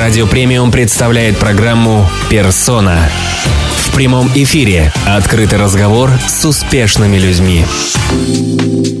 Радио Премиум представляет программу «Персона». В прямом эфире открытый разговор с успешными людьми.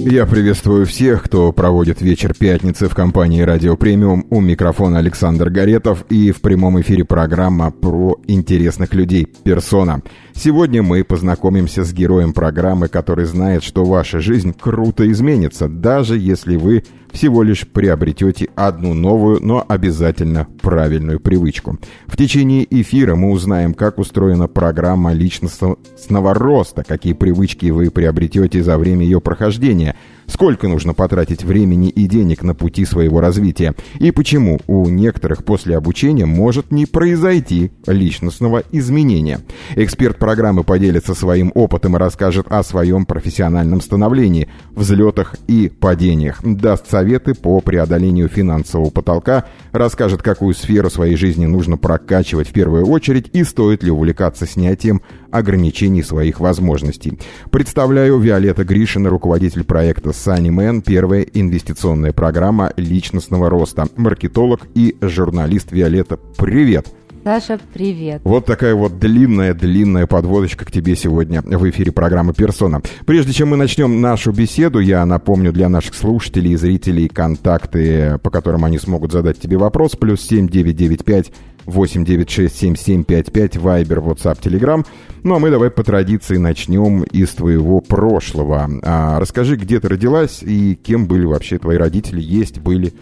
Я приветствую всех, кто проводит вечер пятницы в компании «Радио Премиум». У микрофона Александр Горетов и в прямом эфире программа про интересных людей «Персона». Сегодня мы познакомимся с героем программы, который знает, что ваша жизнь круто изменится, даже если вы всего лишь приобретете одну новую, но обязательно правильную привычку. В течение эфира мы узнаем, как устроена программа личностного роста, какие привычки вы приобретете за время ее прохождения – Сколько нужно потратить времени и денег на пути своего развития? И почему у некоторых после обучения может не произойти личностного изменения? Эксперт программы поделится своим опытом и расскажет о своем профессиональном становлении, взлетах и падениях, даст советы по преодолению финансового потолка, расскажет, какую сферу своей жизни нужно прокачивать в первую очередь и стоит ли увлекаться снятием ограничений своих возможностей. Представляю Виолетта Гришина, руководитель проекта Sunnyman, первая инвестиционная программа личностного роста, маркетолог и журналист Виолетта. Привет! Саша, привет. Вот такая вот длинная-длинная подводочка к тебе сегодня в эфире программы «Персона». Прежде чем мы начнем нашу беседу, я напомню для наших слушателей и зрителей контакты, по которым они смогут задать тебе вопрос. Плюс семь девять девять пять 8967755, Вайбер, WhatsApp, Telegram. Ну а мы давай по традиции начнем из твоего прошлого. А, расскажи, где ты родилась и кем были вообще твои родители, есть, были?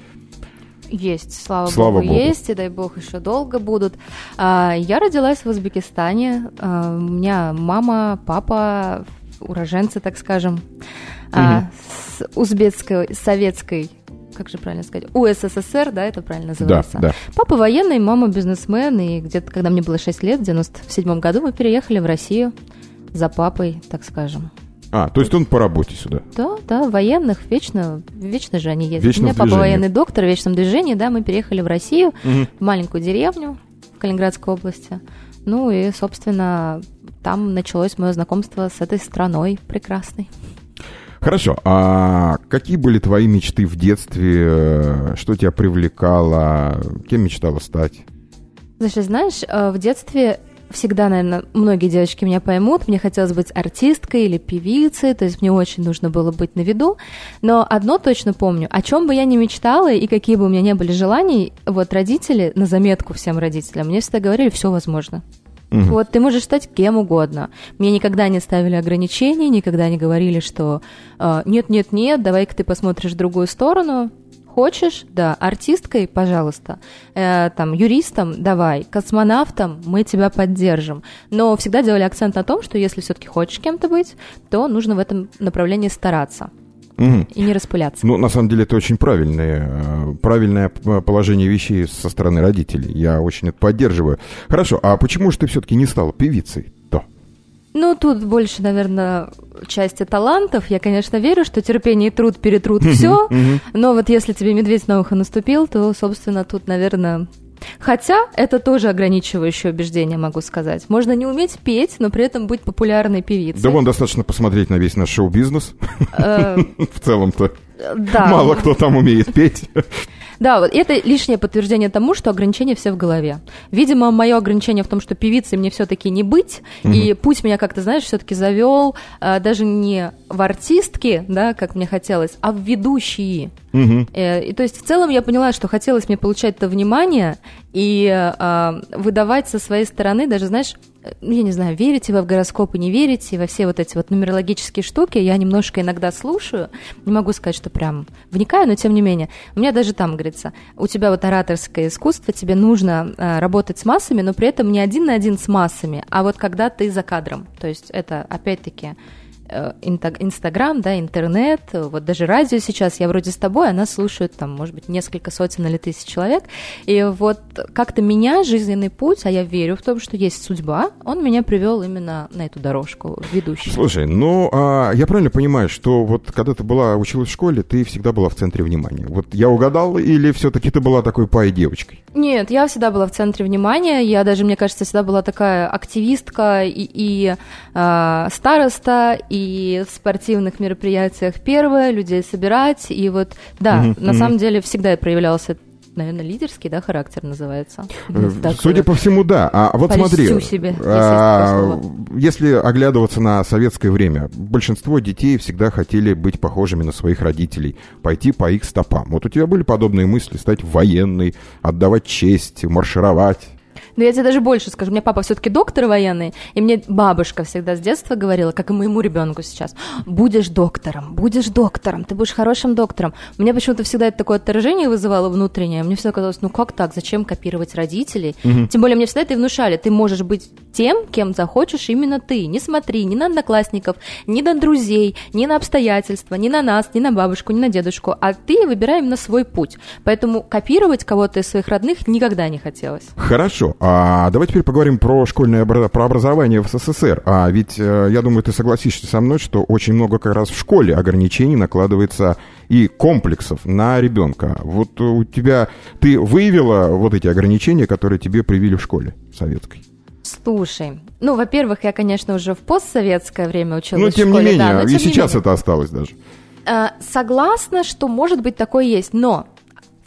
Есть, слава, слава богу, богу, есть, и дай бог еще долго будут. А, я родилась в Узбекистане. А, у меня мама, папа, уроженцы, так скажем, угу. с узбекской, советской как же правильно сказать, УССР, да, это правильно называется. Да, да. Папа военный, мама бизнесмен, и где-то, когда мне было 6 лет, в 97 году мы переехали в Россию за папой, так скажем. А, то есть он по работе сюда? Да, да, военных, вечно, вечно же они ездят. Вечно У меня папа военный доктор в вечном движении, да, мы переехали в Россию, угу. в маленькую деревню в Калининградской области. Ну и, собственно, там началось мое знакомство с этой страной прекрасной. Хорошо. А какие были твои мечты в детстве? Что тебя привлекало? Кем мечтала стать? Слушай, знаешь, э, в детстве всегда, наверное, многие девочки меня поймут, мне хотелось быть артисткой или певицей, то есть мне очень нужно было быть на виду, но одно точно помню, о чем бы я ни мечтала и какие бы у меня не были желания, вот родители, на заметку всем родителям, мне всегда говорили, все возможно. Угу. Вот ты можешь стать кем угодно. Мне никогда не ставили ограничений, никогда не говорили, что «А, нет, нет, нет, давай-ка ты посмотришь в другую сторону. Хочешь, да, артисткой, пожалуйста, э, там, юристом, давай, космонавтом, мы тебя поддержим. Но всегда делали акцент на том, что если все-таки хочешь кем-то быть, то нужно в этом направлении стараться угу. и не распыляться. Ну, на самом деле, это очень правильное, э, правильное положение вещей со стороны родителей. Я очень это поддерживаю. Хорошо, а почему же ты все-таки не стала певицей? Ну, тут больше, наверное, части талантов. Я, конечно, верю, что терпение и труд перетрут все. Но вот если тебе медведь на ухо наступил, то, собственно, тут, наверное, Хотя это тоже ограничивающее убеждение, могу сказать. Можно не уметь петь, но при этом быть популярной певицей. Да вон достаточно посмотреть на весь наш шоу-бизнес. Э, В целом-то. Мало кто там умеет петь. Да, вот это лишнее подтверждение тому, что ограничения все в голове. Видимо, мое ограничение в том, что певицей мне все-таки не быть, угу. и путь меня как-то, знаешь, все-таки завел э, даже не в артистки, да, как мне хотелось, а в ведущие. Угу. Э, и то есть в целом я поняла, что хотелось мне получать это внимание и э, выдавать со своей стороны, даже, знаешь, я не знаю, верите вы в гороскопы, не верите, во все вот эти вот нумерологические штуки, я немножко иногда слушаю, не могу сказать, что прям вникаю, но тем не менее, у меня даже там говорится, у тебя вот ораторское искусство, тебе нужно э, работать с массами, но при этом не один на один с массами, а вот когда ты за кадром, то есть это опять-таки Инстаграм, да, интернет, вот даже радио сейчас, я вроде с тобой, она слушает там, может быть, несколько сотен или тысяч человек, и вот как-то меня, жизненный путь, а я верю в том, что есть судьба, он меня привел именно на эту дорожку ведущую. Слушай, ну, а, я правильно понимаю, что вот когда ты была, училась в школе, ты всегда была в центре внимания? Вот я угадал, или все-таки ты была такой пай-девочкой? Нет, я всегда была в центре внимания, я даже, мне кажется, всегда была такая активистка и, и э, староста, и в спортивных мероприятиях первая, людей собирать, и вот, да, угу, на самом деле всегда проявлялся наверное, лидерский, да, характер называется. Э, судя по всему, да. А вот смотри, себе, а, если оглядываться на советское время, большинство детей всегда хотели быть похожими на своих родителей, пойти по их стопам. Вот у тебя были подобные мысли, стать военной, отдавать честь, маршировать? Но я тебе даже больше скажу. У меня папа все-таки доктор военный, и мне бабушка всегда с детства говорила, как и моему ребенку сейчас, будешь доктором, будешь доктором, ты будешь хорошим доктором. У меня почему-то всегда это такое отторжение вызывало внутреннее. Мне всегда казалось, ну как так, зачем копировать родителей? Угу. Тем более мне всегда это и внушали, ты можешь быть тем, кем захочешь именно ты. Не смотри ни на одноклассников, ни на друзей, ни на обстоятельства, ни на нас, ни на бабушку, ни на дедушку, а ты выбирай именно свой путь. Поэтому копировать кого-то из своих родных никогда не хотелось. Хорошо. А давай теперь поговорим про школьное про образование в СССР. А ведь э, я думаю, ты согласишься со мной, что очень много как раз в школе ограничений накладывается и комплексов на ребенка. Вот у тебя ты выявила вот эти ограничения, которые тебе привили в школе советской? Слушай, ну, во-первых, я, конечно, уже в постсоветское время училась но, тем в школе. Не менее, да, но и сейчас менее. это осталось даже. А, согласна, что может быть такое есть, но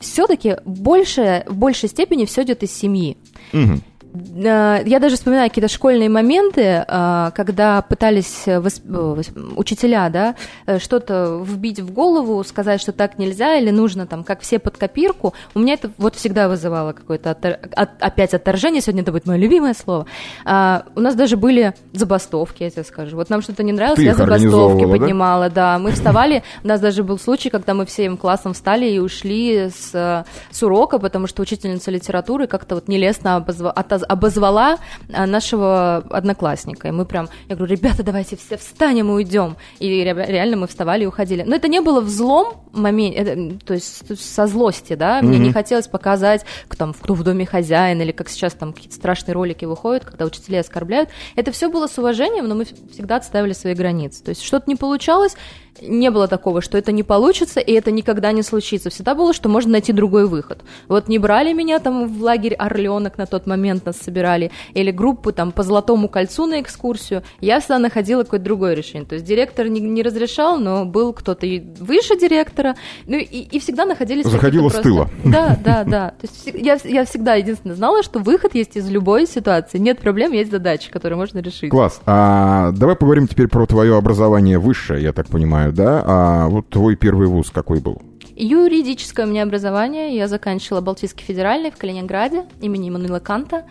все-таки больше, в большей степени все идет из семьи. Угу. Э, я даже вспоминаю какие-то школьные моменты, э, когда пытались восп... Э, учителя да, что-то вбить в голову, сказать, что так нельзя, или нужно там, как все под копирку. У меня это вот всегда вызывало какое-то оттор... от... опять отторжение, сегодня это будет мое любимое слово. А, у нас даже были забастовки, я тебе скажу. Вот нам что-то не нравилось, Ты я забастовки поднимала, да? да. Мы вставали, у нас даже был случай, когда мы всем классом встали и ушли с, с урока, потому что учительница литературы как-то вот нелестно обозва... обозвала а, нашего одноклассника. И мы прям, я говорю, ребята, давайте все встанем и уйдем. И реально мы вставали и уходили. Но это не было взлом момент, то есть со злости, да, мне mm-hmm. не хотелось показать, там, кто в доме хозяин, или как сейчас там какие-то страшные ролики выходят, когда учителей оскорбляют. Это все было с уважением, но мы всегда отставили свои границы. То есть что-то не получалось, не было такого, что это не получится, и это никогда не случится. Всегда было, что можно найти другой выход. Вот не брали меня там в лагерь Орленок на тот момент, нас собирали, или группу там по Золотому кольцу на экскурсию, я всегда находила какое-то другое решение. То есть директор не, не разрешал, но был кто-то и выше директора, ну и, и всегда находились... Заходила с тыла. Да, да, да. То есть я, я всегда единственное знала, что выход есть из любой ситуации. Нет проблем, есть задачи, которые можно решить. Класс. А давай поговорим теперь про твое образование высшее, я так понимаю понимаю, да? А вот твой первый вуз какой был? Юридическое у меня образование. Я заканчивала Балтийский федеральный в Калининграде имени Иммануила Канта.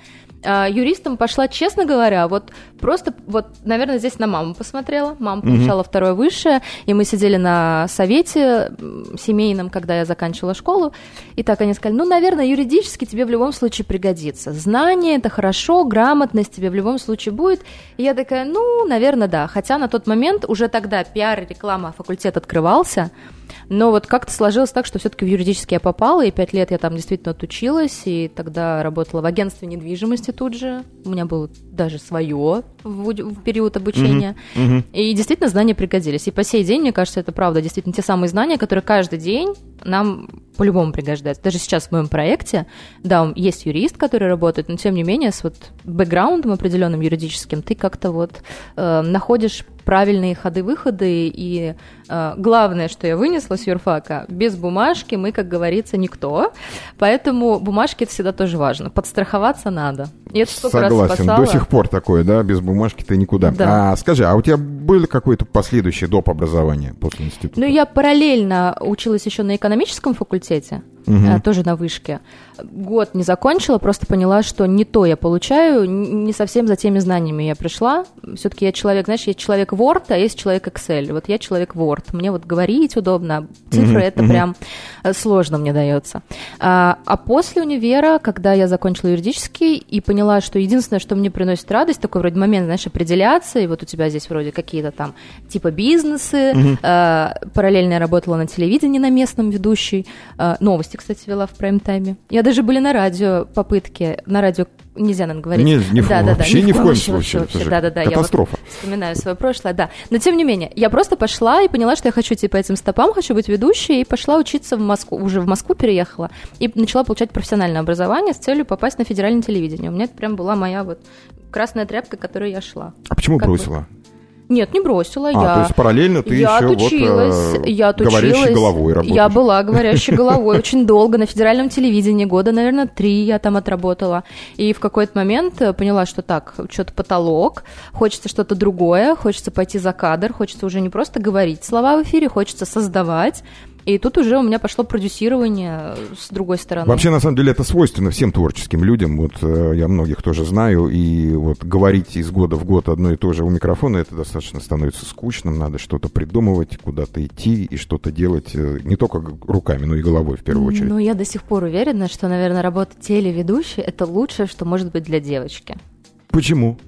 А, юристом пошла, честно говоря, вот просто, вот, наверное, здесь на маму посмотрела. Мама получала mm-hmm. второе высшее, и мы сидели на совете семейном, когда я заканчивала школу. И так они сказали, ну, наверное, юридически тебе в любом случае пригодится. Знание – это хорошо, грамотность тебе в любом случае будет. И я такая, ну, наверное, да. Хотя на тот момент уже тогда пиар и реклама факультет открывался, но вот как-то сложилось так, что все-таки в юридический я попала, и пять лет я там действительно отучилась, и тогда работала в агентстве недвижимости тут же. У меня было даже свое в, в период обучения. Mm-hmm. Mm-hmm. И действительно знания пригодились. И по сей день, мне кажется, это правда, действительно те самые знания, которые каждый день нам по-любому пригождаются. Даже сейчас в моем проекте, да, есть юрист, который работает, но тем не менее с вот бэкграундом определенным юридическим ты как-то вот э, находишь правильные ходы-выходы. И э, главное, что я вынесла с юрфака, без бумажки мы, как говорится, никто. Поэтому бумажки это всегда тоже важно. Подстраховаться надо. И это Согласен. До сих пор такое, да, без бумажки ты никуда. Да. А скажи, а у тебя было какое-то последующее доп. образование после института? Ну, я параллельно училась еще на экономическом факультете угу. тоже на вышке. Год не закончила, просто поняла, что не то я получаю, не совсем за теми знаниями я пришла. Все-таки я человек, знаешь, я человек Word, а есть человек Excel. Вот я человек Word. Мне вот говорить удобно, а цифры угу, это угу. прям э, сложно мне дается. А, а после универа, когда я закончила юридический и поняла, что единственное, что мне приносит радость, такой вроде момент, знаешь, определяться, и вот у тебя здесь вроде какие-то там типа бизнесы, угу. а, параллельно я работала на телевидении на местном ведущей, а, новости, кстати, вела в прайм-тайме. Я даже были на радио попытки, на радио нельзя нам говорить. Не, не да, да, да, вообще ни в коем случае. Вообще, да, да, да. Катастрофа. Я вот вспоминаю свое прошлое, да. Но тем не менее, я просто пошла и поняла, что я хочу идти по этим стопам, хочу быть ведущей, и пошла учиться в Москву, уже в Москву переехала, и начала получать профессиональное образование с целью попасть на федеральное телевидение. У меня это прям была моя вот красная тряпка, которой я шла. А почему как бросила? Бы. Нет, не бросила. А, я, то есть параллельно ты я еще отучилась, вот, э, я отучилась. говорящей головой работаешь. Я была говорящей головой очень долго на федеральном телевидении, года, наверное, три я там отработала. И в какой-то момент э, поняла, что так, что-то потолок, хочется что-то другое, хочется пойти за кадр, хочется уже не просто говорить слова в эфире, хочется создавать. И тут уже у меня пошло продюсирование с другой стороны. Вообще, на самом деле, это свойственно всем творческим людям. Вот э, я многих тоже знаю, и вот говорить из года в год одно и то же у микрофона, это достаточно становится скучным. Надо что-то придумывать, куда-то идти и что-то делать э, не только руками, но и головой в первую очередь. Ну, я до сих пор уверена, что, наверное, работа телеведущей – это лучшее, что может быть для девочки. Почему?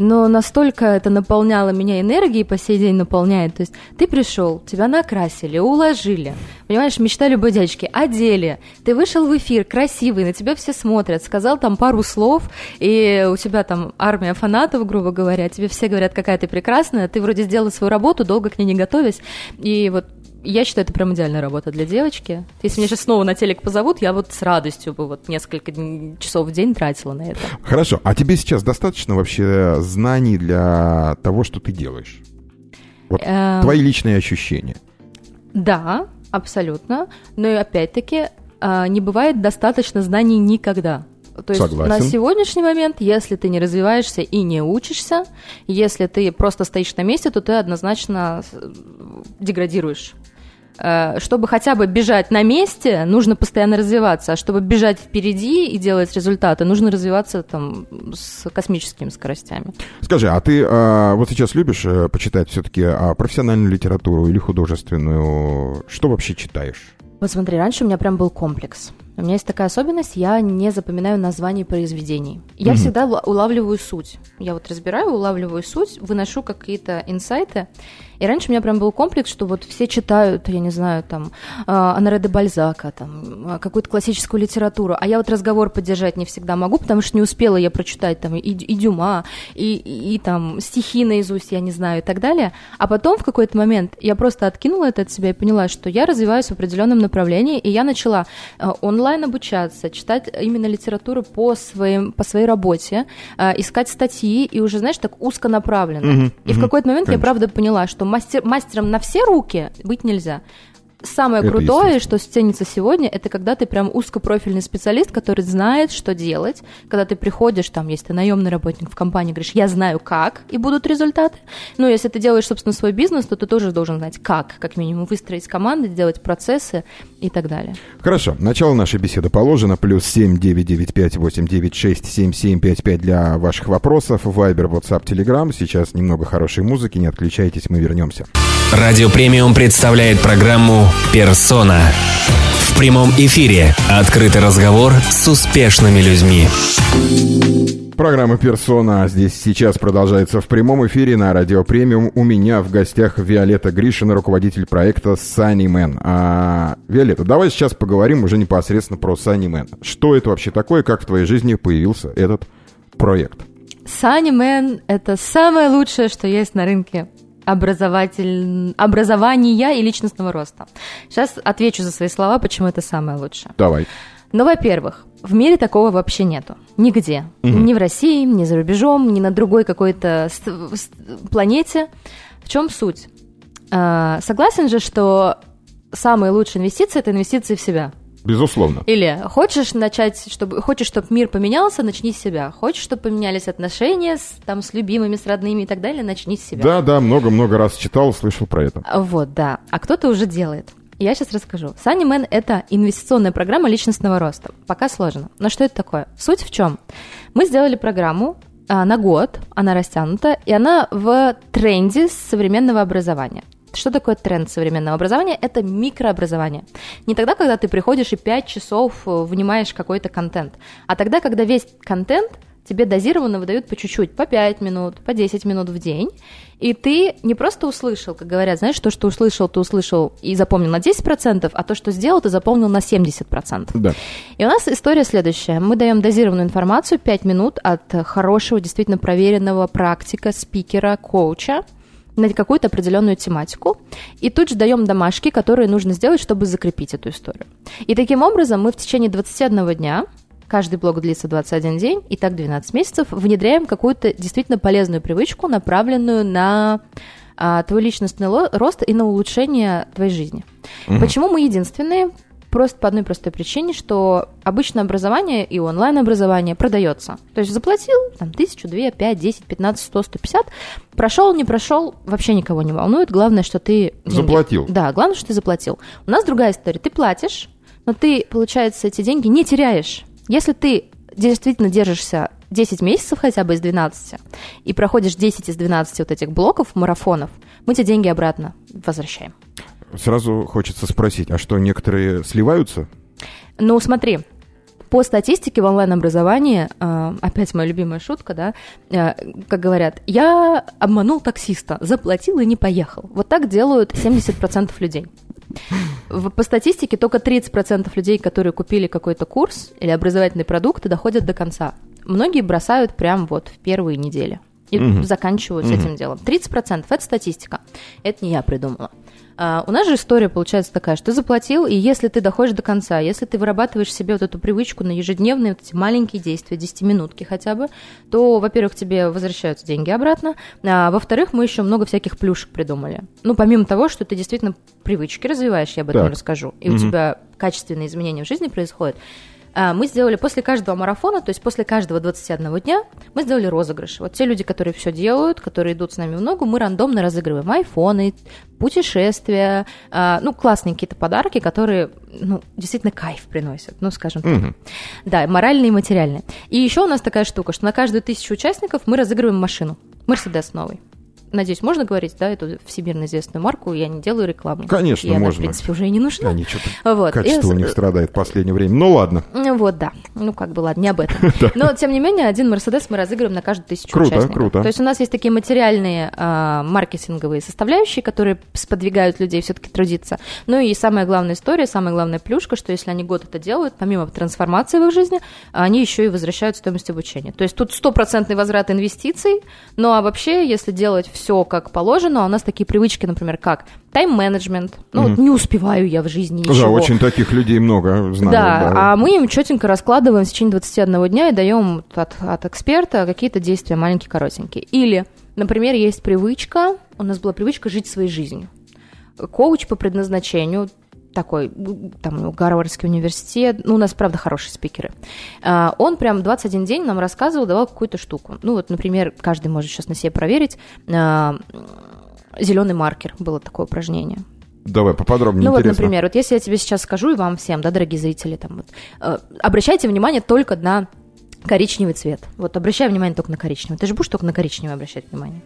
Но настолько это наполняло меня энергией, по сей день наполняет. То есть ты пришел, тебя накрасили, уложили. Понимаешь, мечта любой девочки. Одели. Ты вышел в эфир, красивый, на тебя все смотрят. Сказал там пару слов, и у тебя там армия фанатов, грубо говоря. Тебе все говорят, какая ты прекрасная. Ты вроде сделала свою работу, долго к ней не готовясь. И вот я считаю, это прям идеальная работа для девочки. Если меня сейчас снова на телек позовут, я вот с радостью бы вот несколько часов в день тратила на это. Хорошо. А тебе сейчас достаточно вообще знаний для того, что ты делаешь? Вот Эм. твои личные ощущения. Да, абсолютно. Но и опять-таки а, не бывает достаточно знаний никогда. То есть Согласен. на сегодняшний момент, если ты не развиваешься и не учишься, если ты просто стоишь на месте, то ты однозначно э, деградируешь. Э, Чтобы хотя бы бежать на месте, нужно постоянно развиваться, а чтобы бежать впереди и делать результаты, нужно развиваться там с космическими скоростями. Скажи, а ты а, вот сейчас любишь э, почитать все-таки профессиональную литературу или художественную? Что вообще читаешь? Вот смотри, раньше у меня прям был комплекс. У меня есть такая особенность, я не запоминаю названий произведений. Я Мгм. всегда ула- улавливаю суть. Я вот разбираю, улавливаю суть, выношу какие-то инсайты. И раньше у меня прям был комплекс, что вот все читают, я не знаю, там, а, Анаре де Бальзака, там, а, какую-то классическую литературу, а я вот разговор поддержать не всегда могу, потому что не успела я прочитать там и, и Дюма, и, и, и там стихи наизусть, я не знаю, и так далее. А потом в какой-то момент я просто откинула это от себя и поняла, что я развиваюсь в определенном направлении, и я начала э, онлайн обучаться, читать именно литературу по, своим, по своей работе, искать статьи, и уже, знаешь, так узконаправленно. Мгм, и в какой-то момент я конечно. правда поняла, что мастер, мастером на все руки быть нельзя. Самое Это крутое, что ценится сегодня, это когда ты прям узкопрофильный специалист, который знает, что делать. Когда ты приходишь, там, если ты наемный работник в компании, говоришь, я знаю как, и будут результаты. Ну, если ты делаешь, собственно, свой бизнес, то ты тоже должен знать как, как минимум, выстроить команды, сделать процессы и так далее. Хорошо, начало нашей беседы положено. Плюс семь девять девять пять восемь девять шесть семь семь пять пять для ваших вопросов. Вайбер, WhatsApp, Telegram. Сейчас немного хорошей музыки. Не отключайтесь, мы вернемся. Радио Премиум представляет программу «Персона». В прямом эфире открытый разговор с успешными людьми. Программа «Персона» здесь сейчас продолжается в прямом эфире на Радио Премиум. У меня в гостях Виолетта Гришина, руководитель проекта Sunny Man. А, Виолетта, давай сейчас поговорим уже непосредственно про Man. Что это вообще такое, как в твоей жизни появился этот проект? Sunnyman – это самое лучшее, что есть на рынке образователь... образования и личностного роста. Сейчас отвечу за свои слова, почему это самое лучшее. Давай. Ну, во-первых, в мире такого вообще нету. Нигде. Мгм. Ни в России, ни за рубежом, ни на другой какой-то планете. В чем суть? А, согласен же, что самые лучшие инвестиции – это инвестиции в себя. Безусловно. Или хочешь начать, чтобы хочешь, чтобы мир поменялся, начни с себя. Хочешь, чтобы поменялись отношения с, там, с любимыми, с родными и так далее, начни с себя. Да, да, много-много раз читал, слышал про это. Вот, да. А кто-то уже делает. Я сейчас расскажу. Sunnyman – это инвестиционная программа личностного роста. Пока сложно. Но что это такое? Суть в чем? Мы сделали программу а, на год, она растянута, и она в тренде современного образования. Что такое тренд современного образования? Это микрообразование. Не тогда, когда ты приходишь и 5 часов э, внимаешь какой-то контент, а тогда, когда весь контент тебе дозированно выдают по чуть-чуть, по 5 минут, по 10 минут в день, и ты не просто услышал, как говорят, знаешь, то, что услышал, ты услышал и запомнил на 10%, а то, что сделал, ты запомнил на 70%. Да. И у нас история следующая. Мы даем дозированную информацию 5 минут от хорошего, действительно проверенного практика, спикера, коуча на какую-то определенную тематику. И тут же даем домашки, которые нужно сделать, чтобы закрепить эту историю. И таким образом мы в течение 21 дня каждый блок длится 21 день, и так 12 месяцев, внедряем какую-то действительно полезную привычку, направленную на а, твой личностный рост и на улучшение твоей жизни. Угу. Почему мы единственные? Просто по одной простой причине, что обычное образование и онлайн-образование продается. То есть заплатил там тысячу, две, пять, десять, пятнадцать, сто, сто пятьдесят, прошел, не прошел, вообще никого не волнует. Главное, что ты... Деньги... Заплатил. Да, главное, что ты заплатил. У нас другая история. Ты платишь, но ты, получается, эти деньги не теряешь. Если ты действительно держишься 10 месяцев хотя бы из 12 и проходишь 10 из 12 вот этих блоков, марафонов, мы тебе деньги обратно возвращаем. Сразу хочется спросить, а что, некоторые сливаются? Ну, смотри, по статистике в онлайн-образовании, а, опять моя любимая шутка, да, а, как говорят, я обманул таксиста, заплатил и не поехал. Вот так делают 70% людей. По статистике только 30% людей, которые купили какой-то курс или образовательный продукт, доходят до конца. Многие бросают прям вот в первые недели и угу. заканчивают угу. с этим делом. 30% это статистика. Это не я придумала. А, у нас же история получается такая, что ты заплатил, и если ты доходишь до конца, если ты вырабатываешь себе вот эту привычку на ежедневные вот эти маленькие действия, 10-минутки хотя бы, то, во-первых, тебе возвращаются деньги обратно, а во-вторых, мы еще много всяких плюшек придумали. Ну, помимо того, что ты действительно привычки развиваешь, я об этом так. расскажу, и угу. у тебя качественные изменения в жизни происходят, мы сделали после каждого марафона, то есть после каждого 21 дня, мы сделали розыгрыш. Вот те люди, которые все делают, которые идут с нами в ногу, мы рандомно разыгрываем айфоны, путешествия, а, ну, классные какие-то подарки, которые, ну, действительно кайф приносят, ну, скажем так. Угу. Да, моральные и материальные. И еще у нас такая штука, что на каждую тысячу участников мы разыгрываем машину. Мерседес новый надеюсь, можно говорить, да, эту всемирно известную марку, я не делаю рекламу. Конечно, и можно. она, в принципе, уже и не нужна. Они что-то вот. качество и... у них страдает в последнее время. Ну, ладно. Вот, да. Ну, как бы, ладно, не об этом. Но, тем не менее, один Мерседес мы разыгрываем на каждую тысячу круто, участников. Круто, То есть у нас есть такие материальные а, маркетинговые составляющие, которые сподвигают людей все-таки трудиться. Ну и самая главная история, самая главная плюшка, что если они год это делают, помимо трансформации в их жизни, они еще и возвращают стоимость обучения. То есть тут стопроцентный возврат инвестиций, ну а вообще, если делать все как положено, положено, а у нас такие привычки, например, как тайм-менеджмент. Ну, mm вот не успеваю я в жизни ничего. Да, очень таких людей много, знаю. Да, да, а мы им четенько раскладываем в течение 21 дня и даем от, от эксперта какие-то действия маленькие, коротенькие. Или, например, есть привычка, у нас была привычка жить своей жизнью. Коуч по предназначению, такой, там, Гарвардский университет, ну, у нас, правда, хорошие спикеры. А, он прям 21 день нам рассказывал, давал какую-то штуку. Ну, вот, например, каждый может сейчас на себе проверить. А, Зеленый маркер было такое упражнение. Давай поподробнее. Ну интересно. вот, например, вот если я тебе сейчас скажу и вам всем, да, дорогие зрители, там вот, э, обращайте внимание только на коричневый цвет. Вот обращай внимание только на коричневый. Ты же будешь только на коричневый обращать внимание?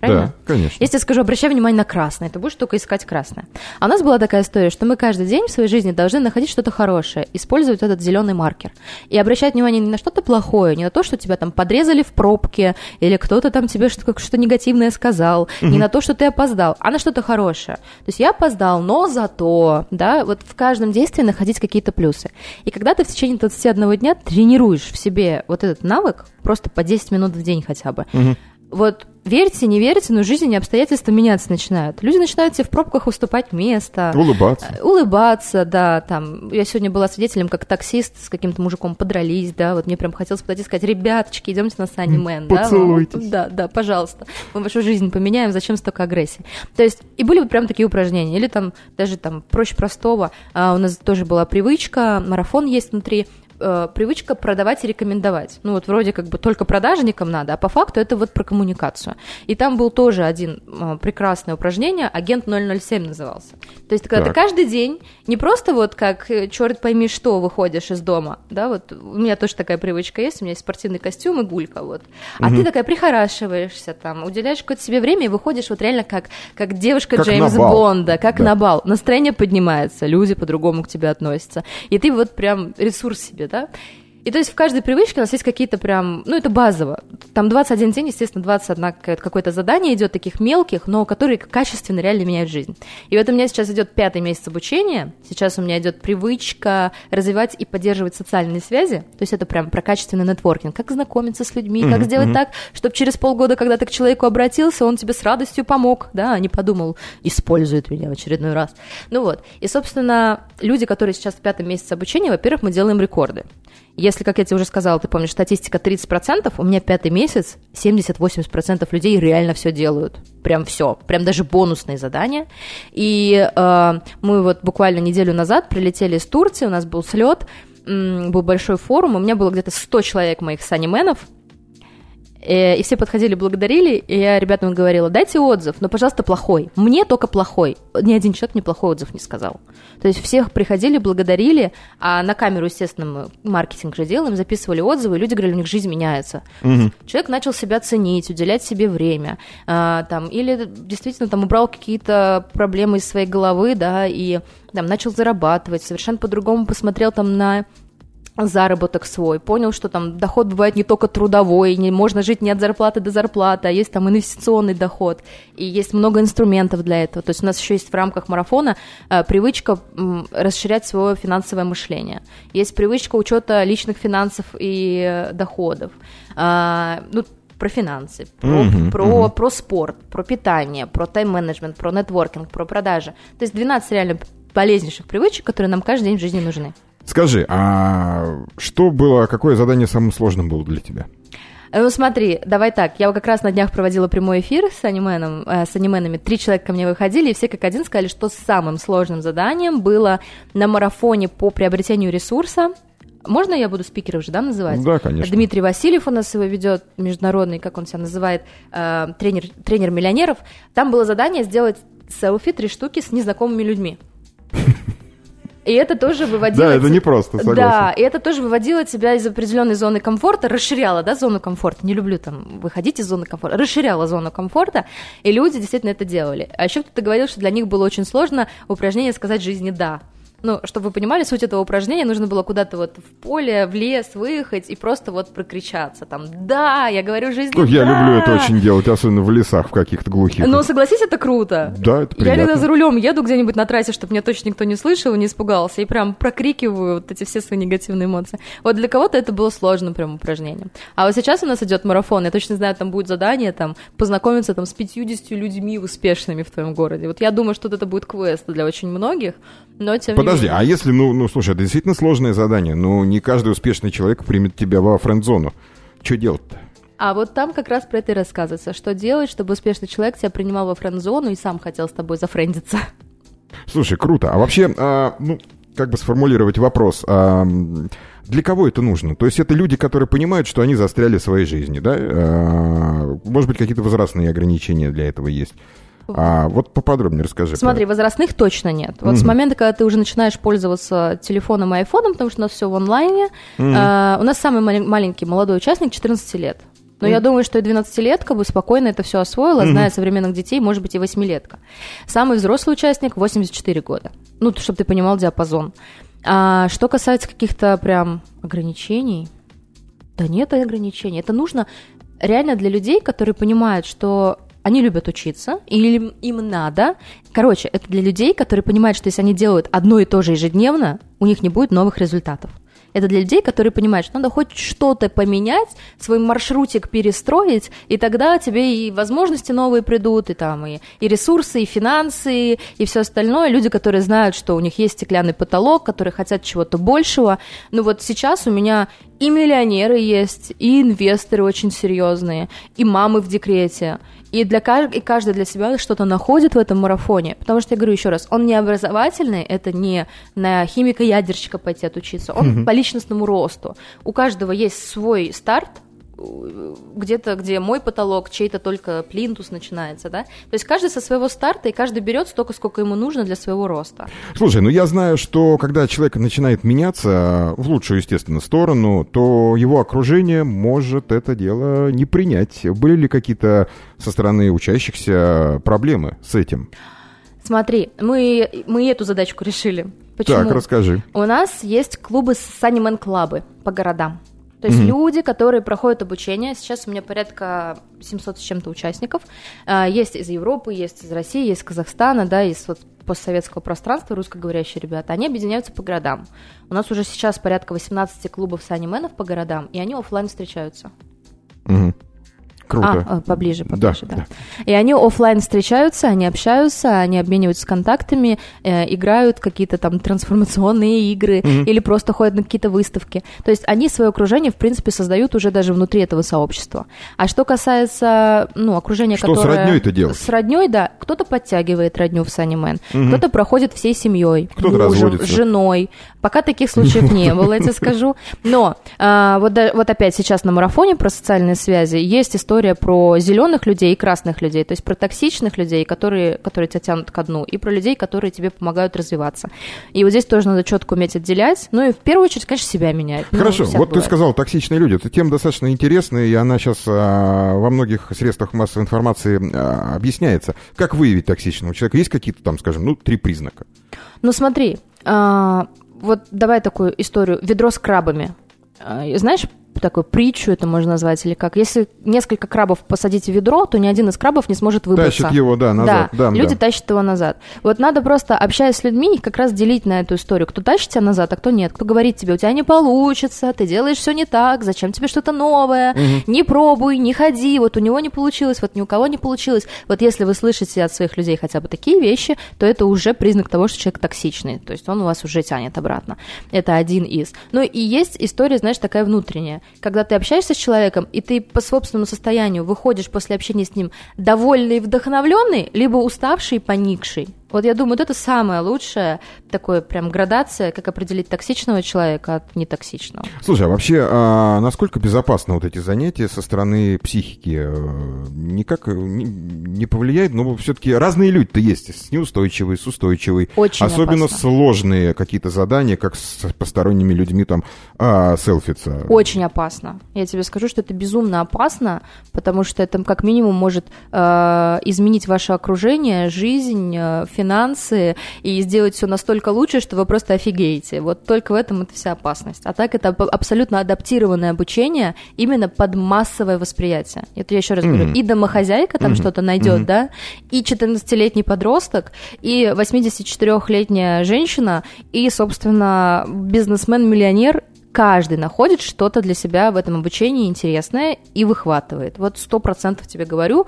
Правильно? Да, конечно. Если я скажу, обращай внимание на красное, ты будешь только искать красное. А у нас была такая история, что мы каждый день в своей жизни должны находить что-то хорошее, использовать этот зеленый маркер. И обращать внимание не на что-то плохое, не на то, что тебя там подрезали в пробке, или кто-то там тебе что-то, что негативное сказал, угу. не на то, что ты опоздал, а на что-то хорошее. То есть я опоздал, но зато, да, вот в каждом действии находить какие-то плюсы. И когда ты в течение 21 дня тренируешь в себе вот этот навык, просто по 10 минут в день хотя бы, угу. Вот верьте, не верьте, но жизнь и обстоятельства меняться начинают. Люди начинают себе в пробках уступать место. Улыбаться. Э, улыбаться, да. Там, я сегодня была свидетелем, как таксист с каким-то мужиком подрались, да, вот мне прям хотелось подойти и сказать, ребяточки, идемте на Санни Мэн, да. Поцелуйтесь. Да, да, пожалуйста. Мы вашу жизнь поменяем, зачем столько агрессии? То есть, и были вот прям такие упражнения. Или там, даже там проще простого, а, у нас тоже была привычка, марафон есть внутри, э, привычка продавать и рекомендовать. Ну вот вроде как бы только продажникам надо, а по факту это вот про коммуникацию. И там был тоже один э, прекрасное упражнение, агент 007 назывался. То есть когда так. ты каждый день не просто вот как э, черт пойми что выходишь из дома, да, вот у меня тоже такая привычка есть, у меня есть спортивный костюм и гулька вот, а угу. ты такая прихорашиваешься там, уделяешь какое-то себе время и выходишь вот реально как, как девушка как Джеймса Бонда, как да. на бал. Настроение поднимается, люди по-другому к тебе относятся. И ты вот прям ресурс себе да. И то есть в каждой привычке у нас есть какие-то прям, ну это базово. Там 21 день, естественно, 21 какое-то задание идет таких мелких, но которые качественно реально меняют жизнь. И вот у меня сейчас идет пятый месяц обучения, сейчас у меня идет привычка развивать и поддерживать социальные связи, то есть это прям про качественный нетворкинг, как знакомиться с людьми, mm-hmm, как сделать mm-hmm. так, чтобы через полгода, когда ты к человеку обратился, он тебе с радостью помог, да, а не подумал, использует меня в очередной раз. Ну вот, и, собственно, люди, которые сейчас в пятом месяце обучения, во-первых, мы делаем рекорды. Если, как я тебе уже сказала, ты помнишь, статистика 30%, у меня пятый месяц 70-80% людей реально все делают. Прям все. Прям даже бонусные задания. И э, мы вот буквально неделю назад прилетели из Турции, у нас был слет, был большой форум, у меня было где-то 100 человек моих санименов, и все подходили, благодарили, и я ребятам говорила, дайте отзыв, но, пожалуйста, плохой. Мне только плохой. Ни один человек мне плохой отзыв не сказал. То есть всех приходили, благодарили, а на камеру, естественно, мы маркетинг же делаем, записывали отзывы, и люди говорили, у них жизнь меняется. Угу. Человек начал себя ценить, уделять себе время, а, там, или действительно там убрал какие-то проблемы из своей головы, да, и там начал зарабатывать, совершенно по-другому посмотрел там на заработок свой, понял, что там доход бывает не только трудовой, не можно жить не от зарплаты до зарплаты, а есть там инвестиционный доход, и есть много инструментов для этого. То есть у нас еще есть в рамках марафона э, привычка э, расширять свое финансовое мышление. Есть привычка учета личных финансов и э, доходов. Э, ну, про финансы, про, uh-huh, про, uh-huh. про спорт, про питание, про тайм-менеджмент, про нетворкинг, про продажи. То есть 12 реально полезнейших привычек, которые нам каждый день в жизни нужны. Скажи, а что было, какое задание самым сложным было для тебя? Э, ну смотри, давай так, я как раз на днях проводила прямой эфир с, анименом, э, с анименами, три человека ко мне выходили, и все как один сказали, что самым сложным заданием было на марафоне по приобретению ресурса, можно я буду спикеров же, да, называть? Да, конечно. Дмитрий Васильев у нас его ведет, международный, как он себя называет, э, тренер, тренер миллионеров. Там было задание сделать селфи, три штуки с незнакомыми людьми. И это тоже выводило... Да, это не просто, согласен. Да, и это тоже выводило тебя из определенной зоны комфорта, расширяло, да, зону комфорта. Не люблю там выходить из зоны комфорта. Расширяло зону комфорта, и люди действительно это делали. А еще кто-то говорил, что для них было очень сложно упражнение сказать жизни «да». Ну, чтобы вы понимали, суть этого упражнения, нужно было куда-то вот в поле, в лес выехать и просто вот прокричаться там «Да, я говорю жизни, ну, Я да! люблю это очень делать, особенно в лесах в каких-то глухих. Ну, согласись, это круто. Да, это приятно. Я иногда за рулем еду где-нибудь на трассе, чтобы меня точно никто не слышал и не испугался, и прям прокрикиваю вот эти все свои негативные эмоции. Вот для кого-то это было сложным прям упражнением. А вот сейчас у нас идет марафон, я точно знаю, там будет задание там познакомиться там с 50 людьми успешными в твоем городе. Вот я думаю, что это будет квест для очень многих, но тем Подожди, не а если, ну, ну, слушай, это действительно сложное задание, но не каждый успешный человек примет тебя во френд-зону. Что делать-то? А вот там как раз про это и рассказывается. Что делать, чтобы успешный человек тебя принимал во френд-зону и сам хотел с тобой зафрендиться? Слушай, круто. А вообще, а, ну, как бы сформулировать вопрос. А, для кого это нужно? То есть это люди, которые понимают, что они застряли в своей жизни, да? А, может быть, какие-то возрастные ограничения для этого есть. А вот поподробнее расскажи. Смотри, про... возрастных точно нет. Вот mm-hmm. с момента, когда ты уже начинаешь пользоваться телефоном и айфоном, потому что у нас все в онлайне, mm-hmm. а, у нас самый маленький молодой участник 14 лет. Но mm. я думаю, что и 12-летка бы спокойно это все освоила, mm-hmm. зная современных детей, может быть, и 8-летка. Самый взрослый участник 84 года. Ну, чтобы ты понимал диапазон. А что касается каких-то прям ограничений, да нет ограничений. Это нужно реально для людей, которые понимают, что они любят учиться, или им надо. Короче, это для людей, которые понимают, что если они делают одно и то же ежедневно, у них не будет новых результатов. Это для людей, которые понимают, что надо хоть что-то поменять, свой маршрутик перестроить, и тогда тебе и возможности новые придут, и там и, и ресурсы, и финансы, и все остальное. Люди, которые знают, что у них есть стеклянный потолок, которые хотят чего-то большего. Ну вот сейчас у меня и миллионеры есть, и инвесторы очень серьезные, и мамы в декрете, и, для, и каждый для себя что-то находит в этом марафоне. Потому что, я говорю еще раз, он не образовательный, это не на химика-ядерщика пойти отучиться, он mm-hmm. по личностному росту. У каждого есть свой старт, где-то, где мой потолок, чей-то только плинтус начинается, да? То есть каждый со своего старта, и каждый берет столько, сколько ему нужно для своего роста. Слушай, ну я знаю, что когда человек начинает меняться в лучшую, естественно, сторону, то его окружение может это дело не принять. Были ли какие-то со стороны учащихся проблемы с этим? Смотри, мы, мы эту задачку решили. Почему? Так, расскажи. У нас есть клубы санимен-клабы по городам. То есть mm-hmm. люди, которые проходят обучение, сейчас у меня порядка 700 с чем-то участников, а, есть из Европы, есть из России, есть из Казахстана, да, из вот постсоветского пространства, русскоговорящие ребята, они объединяются по городам. У нас уже сейчас порядка 18 клубов санименов по городам, и они офлайн встречаются. Угу. Круто. А, поближе, поближе, да. да. И они офлайн встречаются, они общаются, они обмениваются контактами, э, играют какие-то там трансформационные игры mm-hmm. или просто ходят на какие-то выставки. То есть они свое окружение, в принципе, создают уже даже внутри этого сообщества. А что касается, ну, окружения, что которое... с родней-то делать? С родней, да. Кто-то подтягивает родню в Санимен, mm-hmm. кто-то проходит всей семьей, кто-то мужем, женой. Пока таких случаев не было, я тебе скажу. Но а, вот, вот опять сейчас на марафоне про социальные связи есть история про зеленых людей и красных людей, то есть про токсичных людей, которые, которые тебя тянут ко дну, и про людей, которые тебе помогают развиваться. И вот здесь тоже надо четко уметь отделять. Ну и в первую очередь, конечно, себя менять. Ну, Хорошо, вот бывает. ты сказал токсичные люди. Эта тема достаточно интересная, и она сейчас а, во многих средствах массовой информации а, объясняется. Как выявить токсичного человека? Есть какие-то там, скажем, ну, три признака? Ну смотри, а, вот давай такую историю. Ведро с крабами. А, знаешь, такую притчу это можно назвать, или как. Если несколько крабов посадить в ведро, то ни один из крабов не сможет выбраться. Тащит его, да, назад. Да, да люди да. тащат его назад. Вот надо просто, общаясь с людьми, как раз делить на эту историю. Кто тащит тебя назад, а кто нет. Кто говорит тебе, у тебя не получится, ты делаешь все не так, зачем тебе что-то новое, угу. не пробуй, не ходи, вот у него не получилось, вот ни у кого не получилось. Вот если вы слышите от своих людей хотя бы такие вещи, то это уже признак того, что человек токсичный, то есть он у вас уже тянет обратно. Это один из. Ну и есть история, знаешь, такая внутренняя. Когда ты общаешься с человеком, и ты по собственному состоянию выходишь после общения с ним довольный и вдохновленный, либо уставший и поникший. Вот я думаю, вот это самая лучшая такая прям градация, как определить токсичного человека от нетоксичного. Слушай, а вообще, а насколько безопасны вот эти занятия со стороны психики? Э, никак не, не повлияет, но все-таки разные люди-то есть, с неустойчивой, с устойчивой. Очень Особенно опасно. сложные какие-то задания, как с посторонними людьми там а, селфиться. Очень опасно. Я тебе скажу, что это безумно опасно, потому что это как минимум может э, изменить ваше окружение, жизнь, э, финансы и сделать все настолько лучше, что вы просто офигеете. Вот только в этом это вся опасность. А так это абсолютно адаптированное обучение именно под массовое восприятие. Это я еще раз mm-hmm. говорю. И домохозяйка там mm-hmm. что-то найдет, mm-hmm. да, и 14-летний подросток, и 84-летняя женщина, и, собственно, бизнесмен-миллионер, каждый находит что-то для себя в этом обучении интересное и выхватывает. Вот сто процентов тебе говорю,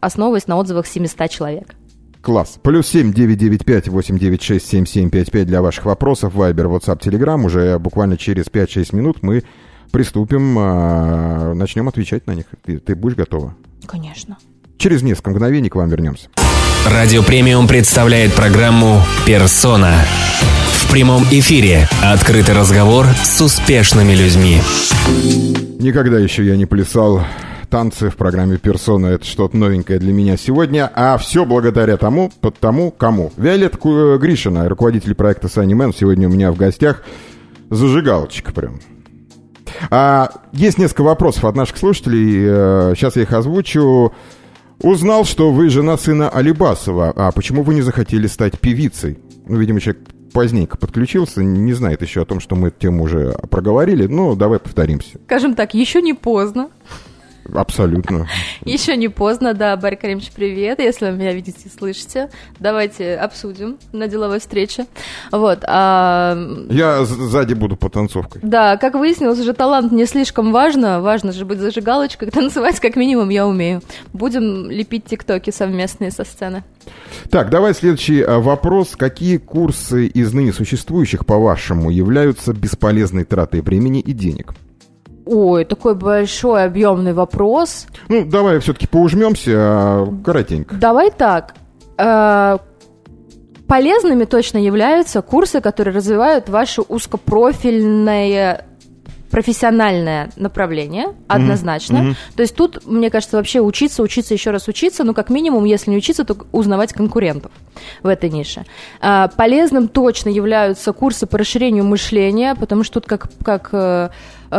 основываясь на отзывах 700 человек. Класс. Плюс семь девять девять пять восемь девять шесть семь семь пять пять для ваших вопросов. Вайбер, WhatsApp, Telegram. Уже буквально через 5-6 минут мы приступим, э, начнем отвечать на них. Ты, ты будешь готова? Конечно. Через несколько мгновений к вам вернемся. Радио Премиум представляет программу «Персона». В прямом эфире открытый разговор с успешными людьми. Никогда еще я не плясал танцы в программе «Персона» — это что-то новенькое для меня сегодня, а все благодаря тому, под тому, кому. Виолетта э, Гришина, руководитель проекта «Санни Мэн», сегодня у меня в гостях. Зажигалочка прям. А, есть несколько вопросов от наших слушателей, сейчас я их озвучу. Узнал, что вы жена сына Алибасова, а почему вы не захотели стать певицей? Ну, видимо, человек поздненько подключился, не знает еще о том, что мы эту тему уже проговорили, но давай повторимся. Скажем так, еще не поздно. Абсолютно. Еще не поздно, да, Барри Каримович, привет, если вы меня видите и слышите. Давайте обсудим на деловой встрече. Вот. А... Я сзади буду по танцовкой. Да, как выяснилось, уже талант не слишком важно. Важно же быть зажигалочкой, танцевать как минимум я умею. Будем лепить тиктоки совместные со сцены. Так, давай следующий а, вопрос. Какие курсы из ныне существующих, по-вашему, являются бесполезной тратой времени и денег? Ой, такой большой объемный вопрос. Ну, давай все-таки поужмемся а, коротенько. Давай так. Э, полезными точно являются курсы, которые развивают ваше узкопрофильное профессиональное направление, однозначно. Mm-hmm. То есть тут, мне кажется, вообще учиться, учиться, еще раз учиться, ну, как минимум, если не учиться, то узнавать конкурентов в этой нише. А, полезным точно являются курсы по расширению мышления, потому что тут как, как Э,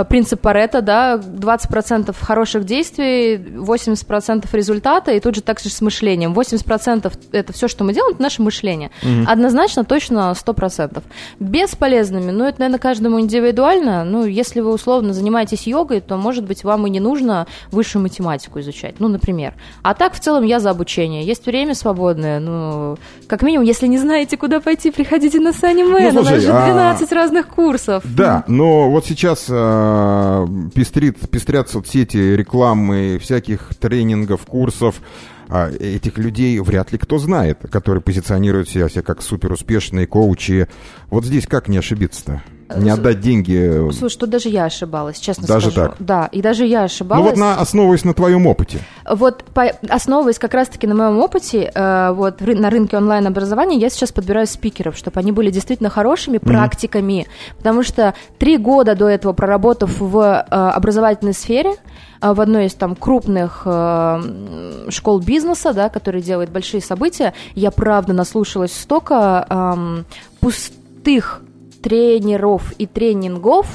принцип Паретта, да, 20% хороших действий, 80% результата, и тут же так же с мышлением. 80% это все, что мы делаем, это наше мышление. Угу. Однозначно, точно 100%. Бесполезными, ну, это, наверное, каждому индивидуально. Ну, если вы условно занимаетесь йогой, то, может быть, вам и не нужно высшую математику изучать, ну, например. А так, в целом, я за обучение. Есть время свободное, ну, как минимум, если не знаете, куда пойти, приходите на Санни Мэн, ну, слушай, у нас же 12 а... разных курсов. Да, но вот сейчас э, пестрит, пестрят соцсети рекламы, всяких тренингов, курсов, а этих людей вряд ли кто знает, которые позиционируют себя, себя как суперуспешные коучи. Вот здесь как не ошибиться-то? Не отдать деньги. Слушай, тут даже я ошибалась, честно даже скажу. так? Да, и даже я ошибалась. Ну вот на, основываясь на твоем опыте. Вот по, основываясь как раз-таки на моем опыте, э, вот в, на рынке онлайн-образования я сейчас подбираю спикеров, чтобы они были действительно хорошими mm-hmm. практиками, потому что три года до этого проработав в э, образовательной сфере, э, в одной из там крупных э, школ бизнеса, да, который делает большие события, я правда наслушалась столько э, пустых тренеров и тренингов,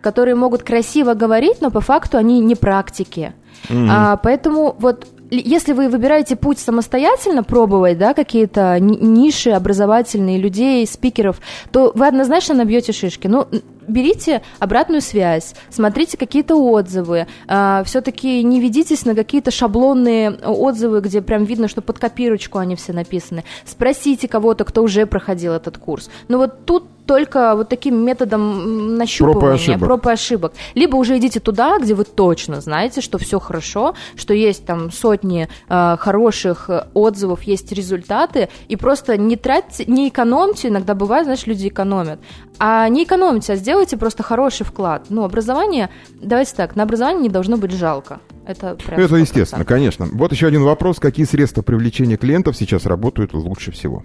которые могут красиво говорить, но по факту они не практики. Mm-hmm. А, поэтому вот если вы выбираете путь самостоятельно пробовать, да, какие-то ниши образовательные людей, спикеров, то вы однозначно набьете шишки. Ну, берите обратную связь, смотрите какие-то отзывы, э, а, все-таки не ведитесь на какие-то шаблонные отзывы, где прям видно, что под копирочку они все написаны. Спросите кого-то, кто уже проходил этот курс. Но вот тут только вот таким методом нащупывания, проб и ошибок. Проб и ошибок. Либо уже идите туда, где вы точно знаете, что все хорошо, что есть там сотни э, хороших отзывов, есть результаты, и просто не тратьте, не экономьте, иногда бывает, знаешь, люди экономят, а не экономьте, а сделайте просто хороший вклад. Ну, образование, давайте так, на образование не должно быть жалко. Это, прям Это естественно, конечно. Вот еще один вопрос. Какие средства привлечения клиентов сейчас работают лучше всего?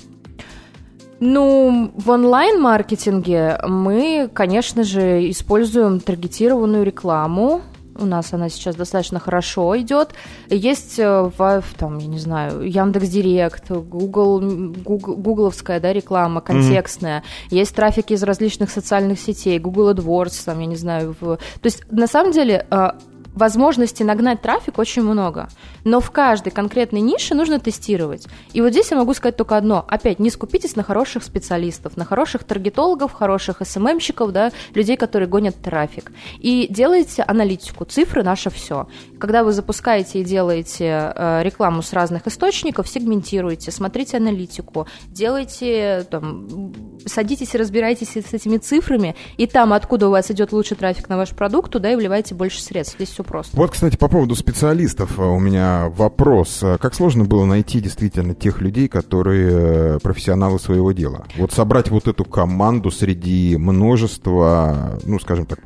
Ну, в онлайн-маркетинге мы, конечно же, используем таргетированную рекламу, у нас она сейчас достаточно хорошо идет. Есть э, в, там, я не знаю, Яндекс Директ, Google, Google, гугловская, да, реклама контекстная. Mm-hmm. Есть трафик из различных социальных сетей, Google AdWords, там, я не знаю. В... То есть, на самом деле, э, возможностей нагнать трафик очень много, но в каждой конкретной нише нужно тестировать. И вот здесь я могу сказать только одно. Опять, не скупитесь на хороших специалистов, на хороших таргетологов, хороших СММщиков, да, людей, которые гонят трафик. И делайте аналитику. Цифры – наше все. Когда вы запускаете и делаете э, рекламу с разных источников, сегментируйте, смотрите аналитику, делайте, там, садитесь и разбирайтесь с этими цифрами, и там, откуда у вас идет лучший трафик на ваш продукт, туда и вливайте больше средств. Здесь все просто. Вот, кстати, по поводу специалистов э, у меня вопрос. Э, как сложно было найти действительно тех людей, которые э, профессионалы своего дела? Вот собрать вот эту команду среди множества, ну, скажем так,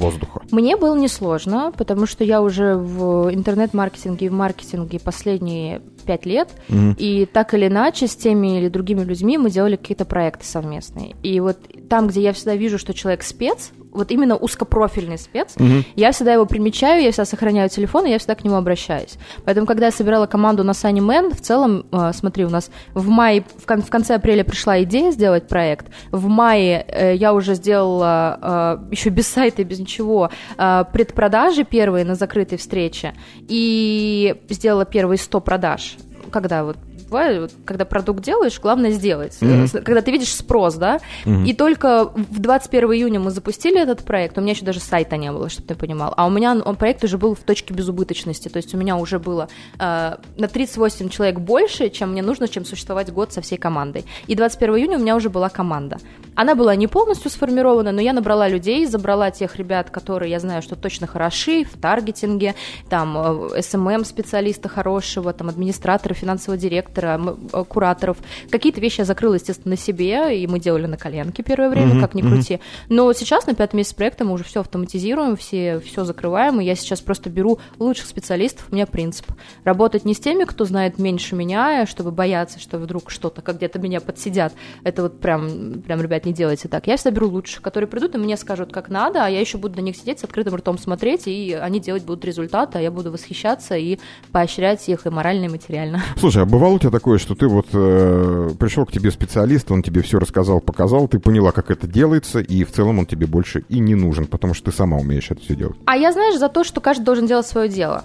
воздуха? Мне было несложно, потому что я уже в интернет-маркетинге и в маркетинге последние пять лет, mm-hmm. и так или иначе с теми или другими людьми мы делали какие-то проекты совместные. И вот там, где я всегда вижу, что человек спец, вот именно узкопрофильный спец, угу. я всегда его примечаю, я всегда сохраняю телефон, и я всегда к нему обращаюсь. Поэтому, когда я собирала команду на Sunny Man, в целом, э, смотри, у нас в мае, в, кон- в конце апреля пришла идея сделать проект, в мае э, я уже сделала, э, еще без сайта без ничего, э, предпродажи первые на закрытой встрече, и сделала первые 100 продаж когда вот бывает, когда продукт делаешь, главное сделать. Mm-hmm. Когда ты видишь спрос, да, mm-hmm. и только в 21 июня мы запустили этот проект, у меня еще даже сайта не было, чтобы ты понимал, а у меня он, проект уже был в точке безубыточности, то есть у меня уже было э, на 38 человек больше, чем мне нужно, чем существовать год со всей командой. И 21 июня у меня уже была команда. Она была не полностью сформирована, но я набрала людей, забрала тех ребят, которые я знаю, что точно хороши в таргетинге, там, SMM-специалиста э, хорошего, там, администратора, финансового директора, директора, э, кураторов. Какие-то вещи я закрыла, естественно, на себе, и мы делали на коленке первое время, mm-hmm. как ни крути. Mm-hmm. Но сейчас на пятом месяце проекта мы уже все автоматизируем, все, все закрываем, и я сейчас просто беру лучших специалистов. У меня принцип. Работать не с теми, кто знает меньше меня, чтобы бояться, что вдруг что-то, как где-то меня подсидят. Это вот прям, прям, ребят, не делайте так. Я всегда беру лучших, которые придут и мне скажут, как надо, а я еще буду на них сидеть с открытым ртом смотреть, и они делать будут результаты, а я буду восхищаться и поощрять их и морально, и материально. Слушай, а бывало у тебя такое, что ты вот э, пришел к тебе специалист, он тебе все рассказал, показал, ты поняла, как это делается, и в целом он тебе больше и не нужен, потому что ты сама умеешь это все делать. А я знаешь за то, что каждый должен делать свое дело.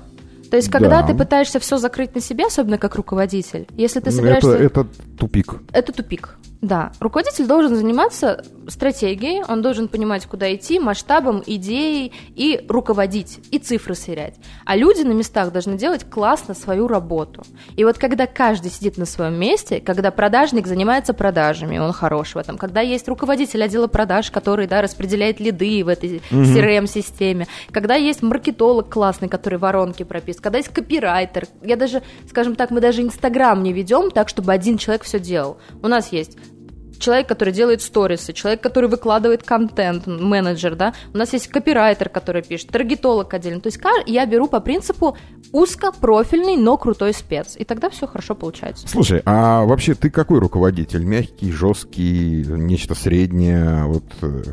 То есть, когда да. ты пытаешься все закрыть на себе, особенно как руководитель, если ты собираешься... Это, это тупик. Это тупик. Да, руководитель должен заниматься стратегией, он должен понимать, куда идти, масштабом, идеей и руководить, и цифры сверять. А люди на местах должны делать классно свою работу. И вот когда каждый сидит на своем месте, когда продажник занимается продажами, он хорош в этом, когда есть руководитель отдела продаж, который да, распределяет лиды в этой угу. CRM-системе, когда есть маркетолог классный, который воронки прописывает, когда есть копирайтер, я даже, скажем так, мы даже Инстаграм не ведем так, чтобы один человек все делал. У нас есть человек, который делает сторисы, человек, который выкладывает контент, менеджер, да, у нас есть копирайтер, который пишет, таргетолог отдельно. То есть я беру по принципу узкопрофильный, но крутой спец. И тогда все хорошо получается. Слушай, а вообще ты какой руководитель? Мягкий, жесткий, нечто среднее? Вот э,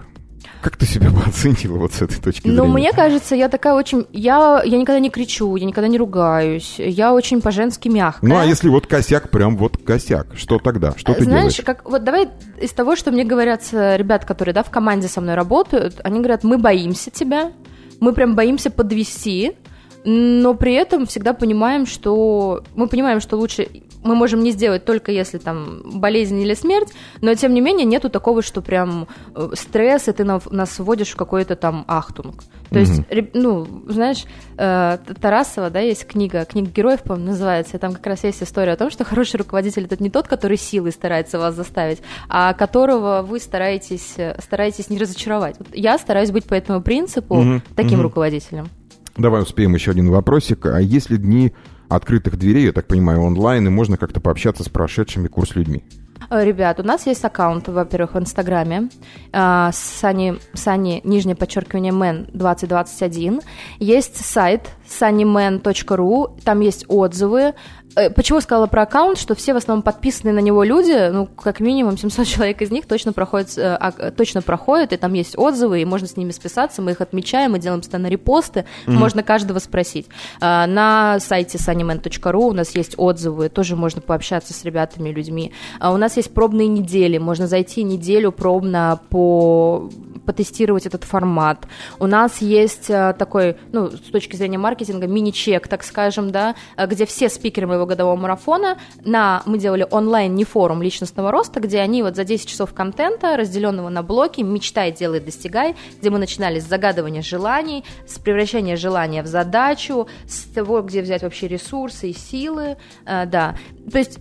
как ты себя бы оценила вот с этой точки ну, зрения? Ну, мне кажется, я такая очень... Я, я никогда не кричу, я никогда не ругаюсь, я очень по-женски мягкая. Ну, а если вот косяк, прям вот косяк, что тогда? Что ты Знаешь, делаешь? как, вот давай из того, что мне говорят э, ребят, которые да, в команде со мной работают, они говорят, мы боимся тебя, мы прям боимся подвести, но при этом всегда понимаем, что мы понимаем, что лучше мы можем не сделать только если там болезнь или смерть, но тем не менее нету такого, что прям э, стресс, и ты нас вводишь в какой-то там ахтунг. То есть, ну, знаешь, э, Тарасова, да, есть книга, книга героев, по-моему, называется, и там как раз есть история о том, что хороший руководитель это не тот, который силой старается вас заставить, а которого вы стараетесь, э, стараетесь не разочаровать. Вот я стараюсь быть по этому принципу угу, таким угу. руководителем. Давай успеем еще один вопросик. А если дни открытых дверей, я так понимаю, онлайн, и можно как-то пообщаться с прошедшими курс людьми? Э, ребят, у нас есть аккаунт, во-первых, в Инстаграме, э, Сани, Сани, нижнее подчеркивание, мен 2021. Есть сайт sunnyman.ru, там есть отзывы, почему я сказала про аккаунт, что все в основном подписаны на него люди, ну, как минимум 700 человек из них точно проходят, э, а, точно проходят, и там есть отзывы, и можно с ними списаться, мы их отмечаем, мы делаем постоянно репосты, mm-hmm. можно каждого спросить. А, на сайте sunnyman.ru у нас есть отзывы, тоже можно пообщаться с ребятами, людьми. А у нас есть пробные недели, можно зайти неделю пробно по потестировать этот формат. У нас есть э, такой, ну, с точки зрения маркетинга, мини-чек, так скажем, да, где все спикеры моего годового марафона на, мы делали онлайн не форум личностного роста, где они вот за 10 часов контента, разделенного на блоки, мечтай, делай, достигай, где мы начинали с загадывания желаний, с превращения желания в задачу, с того, где взять вообще ресурсы и силы, э, да. То есть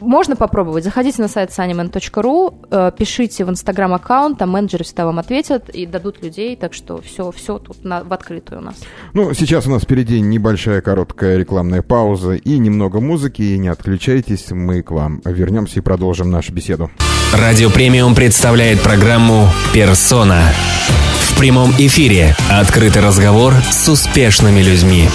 можно попробовать. Заходите на сайт sunnyman.ru, э, пишите в инстаграм аккаунт, там менеджеры всегда вам ответят и дадут людей, так что все, все тут на, в открытую у нас. Ну, сейчас у нас впереди небольшая короткая рекламная пауза и немного музыки, и не отключайтесь, мы к вам вернемся и продолжим нашу беседу. Радио Премиум представляет программу «Персона». В прямом эфире открытый разговор с успешными людьми.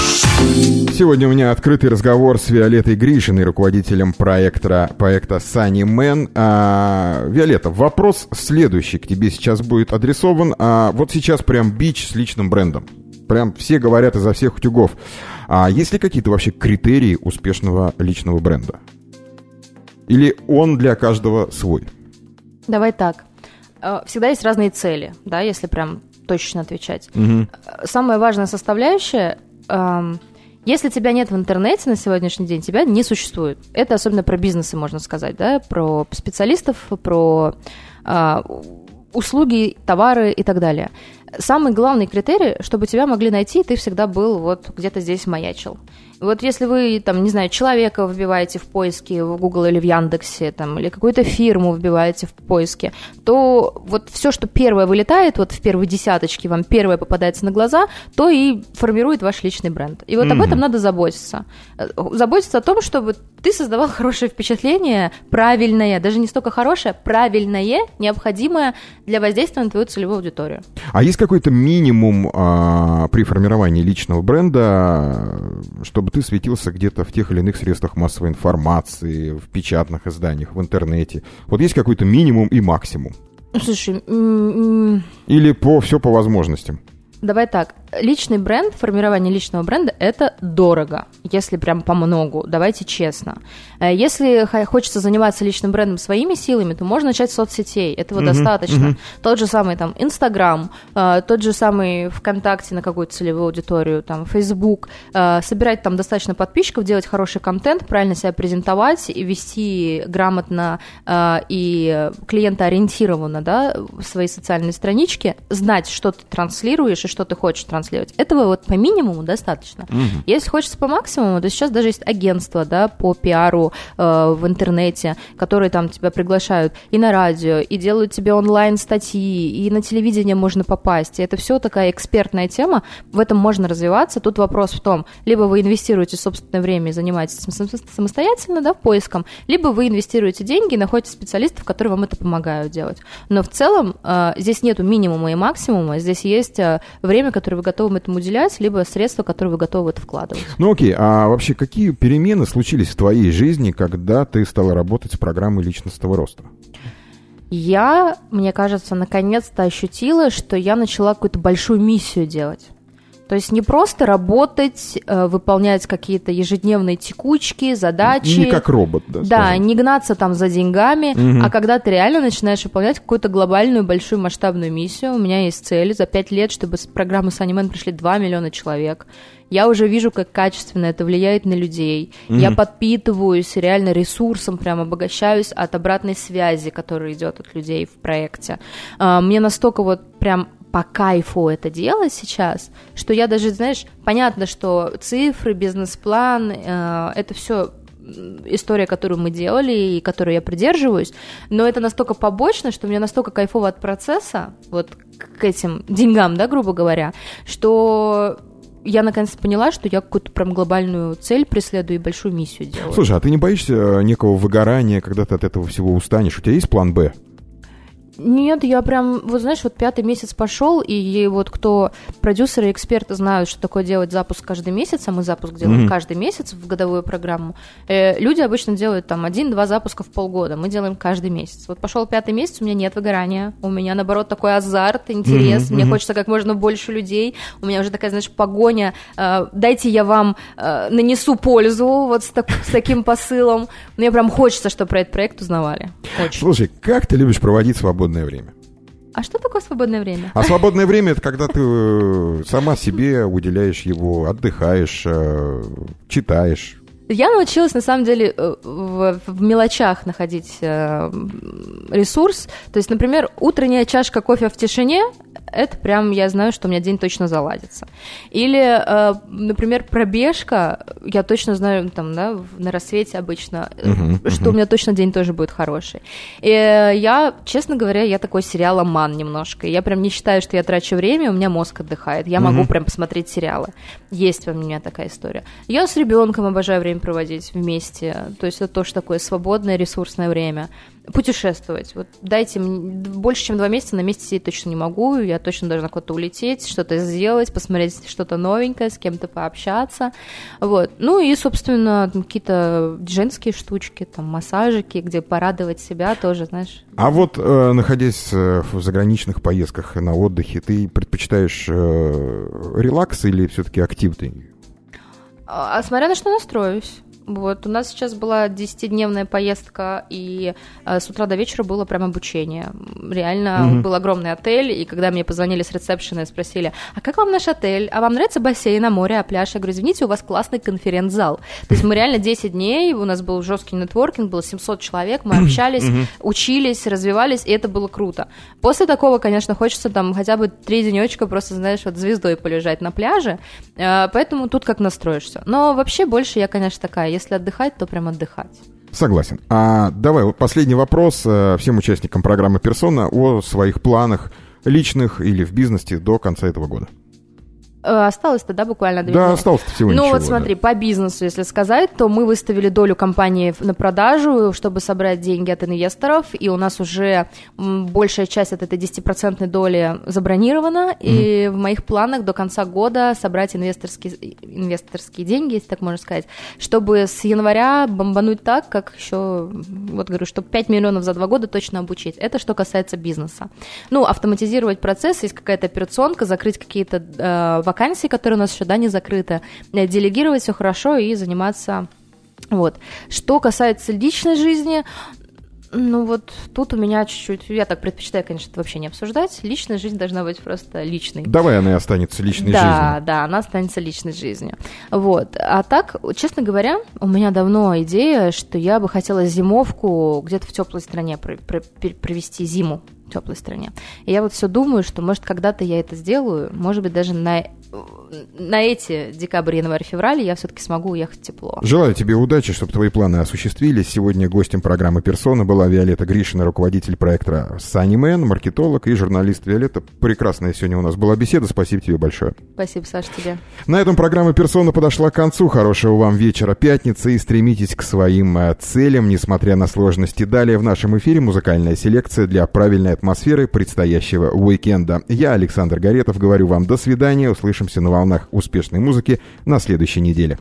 Сегодня у меня открытый разговор с Виолеттой Гришиной, руководителем проекта, проекта Sunny Man. А, Виолетта, вопрос следующий к тебе сейчас будет адресован. А, вот сейчас прям бич с личным брендом. Прям все говорят изо всех утюгов. А есть ли какие-то вообще критерии успешного личного бренда? Или он для каждого свой? Давай так. Э, всегда есть разные цели, да, если прям точно отвечать. Угу. Самая важная составляющая эм, если тебя нет в интернете на сегодняшний день, тебя не существует. Это особенно про бизнесы, можно сказать, да, про специалистов, про э, услуги, товары и так далее. Самый главный критерий, чтобы тебя могли найти, ты всегда был вот где-то здесь маячил. Вот если вы, там, не знаю, человека вбиваете в поиске в Google или в Яндексе, там, или какую-то фирму вбиваете в поиске, то вот все, что первое вылетает, вот в первой десяточке вам первое попадается на глаза, то и формирует ваш личный бренд. И вот mm-hmm. об этом надо заботиться. Заботиться о том, чтобы ты создавал хорошее впечатление, правильное, даже не столько хорошее, правильное, необходимое для воздействия на твою целевую аудиторию. А есть какой-то минимум а, при формировании личного бренда, чтобы ты светился где-то в тех или иных средствах массовой информации, в печатных изданиях, в интернете. Вот есть какой-то минимум и максимум? Слушай... Или по все по возможностям? Давай так. Личный бренд, формирование личного бренда – это дорого, если прям по многу, давайте честно. Э, если хочется заниматься личным брендом своими силами, то можно начать с соцсетей, этого mm-hmm, достаточно. Mm-hmm. Тот же самый там Инстаграм, э, тот же самый ВКонтакте на какую-то целевую аудиторию, там Фейсбук, э, собирать там достаточно подписчиков, делать хороший контент, правильно себя презентовать и вести грамотно и клиентоориентированно да, свои социальные странички, знать, что ты транслируешь и что ты хочешь транслировать транслировать. Этого вот по минимуму достаточно. Угу. Если хочется по максимуму, то сейчас даже есть агентства, да, по пиару э, в интернете, которые там тебя приглашают и на радио, и делают тебе онлайн-статьи, и на телевидение можно попасть. И это все такая экспертная тема, в этом можно развиваться. Тут вопрос в том, либо вы инвестируете собственное время и занимаетесь самостоятельно, да, поиском, либо вы инвестируете деньги и находите специалистов, которые вам это помогают делать. Но в целом э, здесь нету минимума и максимума, здесь есть э, время, которое вы готовы этому уделять, либо средства, которые вы готовы в это вкладывать. Ну окей, а вообще какие перемены случились в твоей жизни, когда ты стала работать с программой личностного роста? Я, мне кажется, наконец-то ощутила, что я начала какую-то большую миссию делать. То есть не просто работать, э, выполнять какие-то ежедневные текучки, задачи. Не как робот, да. Да, скажем. не гнаться там за деньгами, угу. а когда ты реально начинаешь выполнять какую-то глобальную, большую, масштабную миссию. У меня есть цель за пять лет, чтобы с программы Sunnyman пришли 2 миллиона человек. Я уже вижу, как качественно это влияет на людей. Mm-hmm. Я подпитываюсь реально ресурсом, прям обогащаюсь от обратной связи, которая идет от людей в проекте. А, мне настолько вот прям по кайфу это делать сейчас, что я даже, знаешь, понятно, что цифры, бизнес-план, э, это все история, которую мы делали и которую я придерживаюсь, но это настолько побочно, что мне настолько кайфово от процесса, вот к этим деньгам, да, грубо говоря, что я наконец поняла, что я какую-то прям глобальную цель преследую и большую миссию делаю. Слушай, а ты не боишься э, некого выгорания, когда ты от этого всего устанешь? У тебя есть план «Б»? Нет, я прям, вот знаешь, вот пятый месяц пошел, и вот кто продюсеры и эксперты знают, что такое делать запуск каждый месяц, а мы запуск делаем mm-hmm. каждый месяц в годовую программу. Э, люди обычно делают там один-два запуска в полгода, мы делаем каждый месяц. Вот пошел пятый месяц, у меня нет выгорания, у меня наоборот такой азарт, интерес, mm-hmm. мне хочется как можно больше людей, у меня уже такая, знаешь, погоня, э, дайте я вам э, нанесу пользу вот с, так, с таким посылом. Мне прям хочется, чтобы про этот проект узнавали. Очень. Слушай, как ты любишь проводить свободное свободное время. А что такое свободное время? А свободное время это когда ты э, сама себе уделяешь его, отдыхаешь, э, читаешь. Я научилась, на самом деле, э, в, в мелочах находить ресурс. То есть, например, утренняя чашка кофе в тишине это прям я знаю, что у меня день точно заладится. Или, э, например, пробежка, я точно знаю, там, да, на рассвете обычно, uh-huh, что uh-huh. у меня точно день тоже будет хороший. И я, честно говоря, я такой сериаломан немножко. Я прям не считаю, что я трачу время, у меня мозг отдыхает. Я uh-huh. могу прям посмотреть сериалы. Есть у меня такая история. Я с ребенком обожаю время проводить вместе. То есть это тоже такое свободное ресурсное время путешествовать. Вот дайте мне больше, чем два месяца на месте сидеть точно не могу. Я точно должна куда-то улететь, что-то сделать, посмотреть что-то новенькое, с кем-то пообщаться. Вот. Ну и, собственно, какие-то женские штучки, там, массажики, где порадовать себя тоже, знаешь. А вот, э, находясь э, в заграничных поездках на отдыхе, ты предпочитаешь э, релакс или все-таки активный? А, смотря на что настроюсь. Вот, у нас сейчас была 10-дневная поездка, и э, с утра до вечера было прям обучение. Реально mm-hmm. был огромный отель, и когда мне позвонили с ресепшена и спросили, а как вам наш отель? А вам нравится бассейн, а море, а пляж? Я говорю, извините, у вас классный конференц-зал. То есть мы реально 10 дней, у нас был жесткий нетворкинг, было 700 человек, мы общались, mm-hmm. учились, развивались, и это было круто. После такого, конечно, хочется там хотя бы три денечка просто, знаешь, вот звездой полежать на пляже, э, поэтому тут как настроишься. Но вообще больше я, конечно, такая, если отдыхать, то прям отдыхать. Согласен. А давай, вот последний вопрос э, всем участникам программы «Персона» о своих планах личных или в бизнесе до конца этого года. Э, осталось тогда буквально две Да, осталось всего Ну ничего, вот смотри, да. по бизнесу, если сказать, то мы выставили долю компании на продажу, чтобы собрать деньги от инвесторов, и у нас уже большая часть от этой 10% доли забронирована, mm-hmm. и в моих планах до конца года собрать инвесторские, инвесторские деньги, если так можно сказать, чтобы с января бомбануть так, как еще, вот говорю, чтобы 5 миллионов за два года точно обучить. Это что касается бизнеса. Ну, автоматизировать процесс, есть какая-то операционка, закрыть какие-то э, вакансии, которые у нас еще, да, не закрыты, э, делегировать все хорошо и заниматься вот. Что касается личной жизни, ну вот тут у меня чуть-чуть, я так предпочитаю, конечно, это вообще не обсуждать. Личная жизнь должна быть просто личной. Давай она и останется личной да, жизнью. Да, да, она останется личной жизнью. Вот. А так, честно говоря, у меня давно идея, что я бы хотела зимовку где-то в теплой стране провести зиму в теплой стране. И я вот все думаю, что может когда-то я это сделаю, может быть даже на на эти декабрь, январь, февраль я все-таки смогу уехать тепло. Желаю тебе удачи, чтобы твои планы осуществились. Сегодня гостем программы «Персона» была Виолетта Гришина, руководитель проекта «Саннимен», маркетолог и журналист Виолетта. Прекрасная сегодня у нас была беседа. Спасибо тебе большое. Спасибо, Саша, тебе. На этом программа «Персона» подошла к концу. Хорошего вам вечера пятницы и стремитесь к своим э, целям, несмотря на сложности. Далее в нашем эфире музыкальная селекция для правильной атмосферы предстоящего уикенда. Я, Александр Горетов, говорю вам до свидания. Услышимся на волнах успешной музыки на следующей неделе.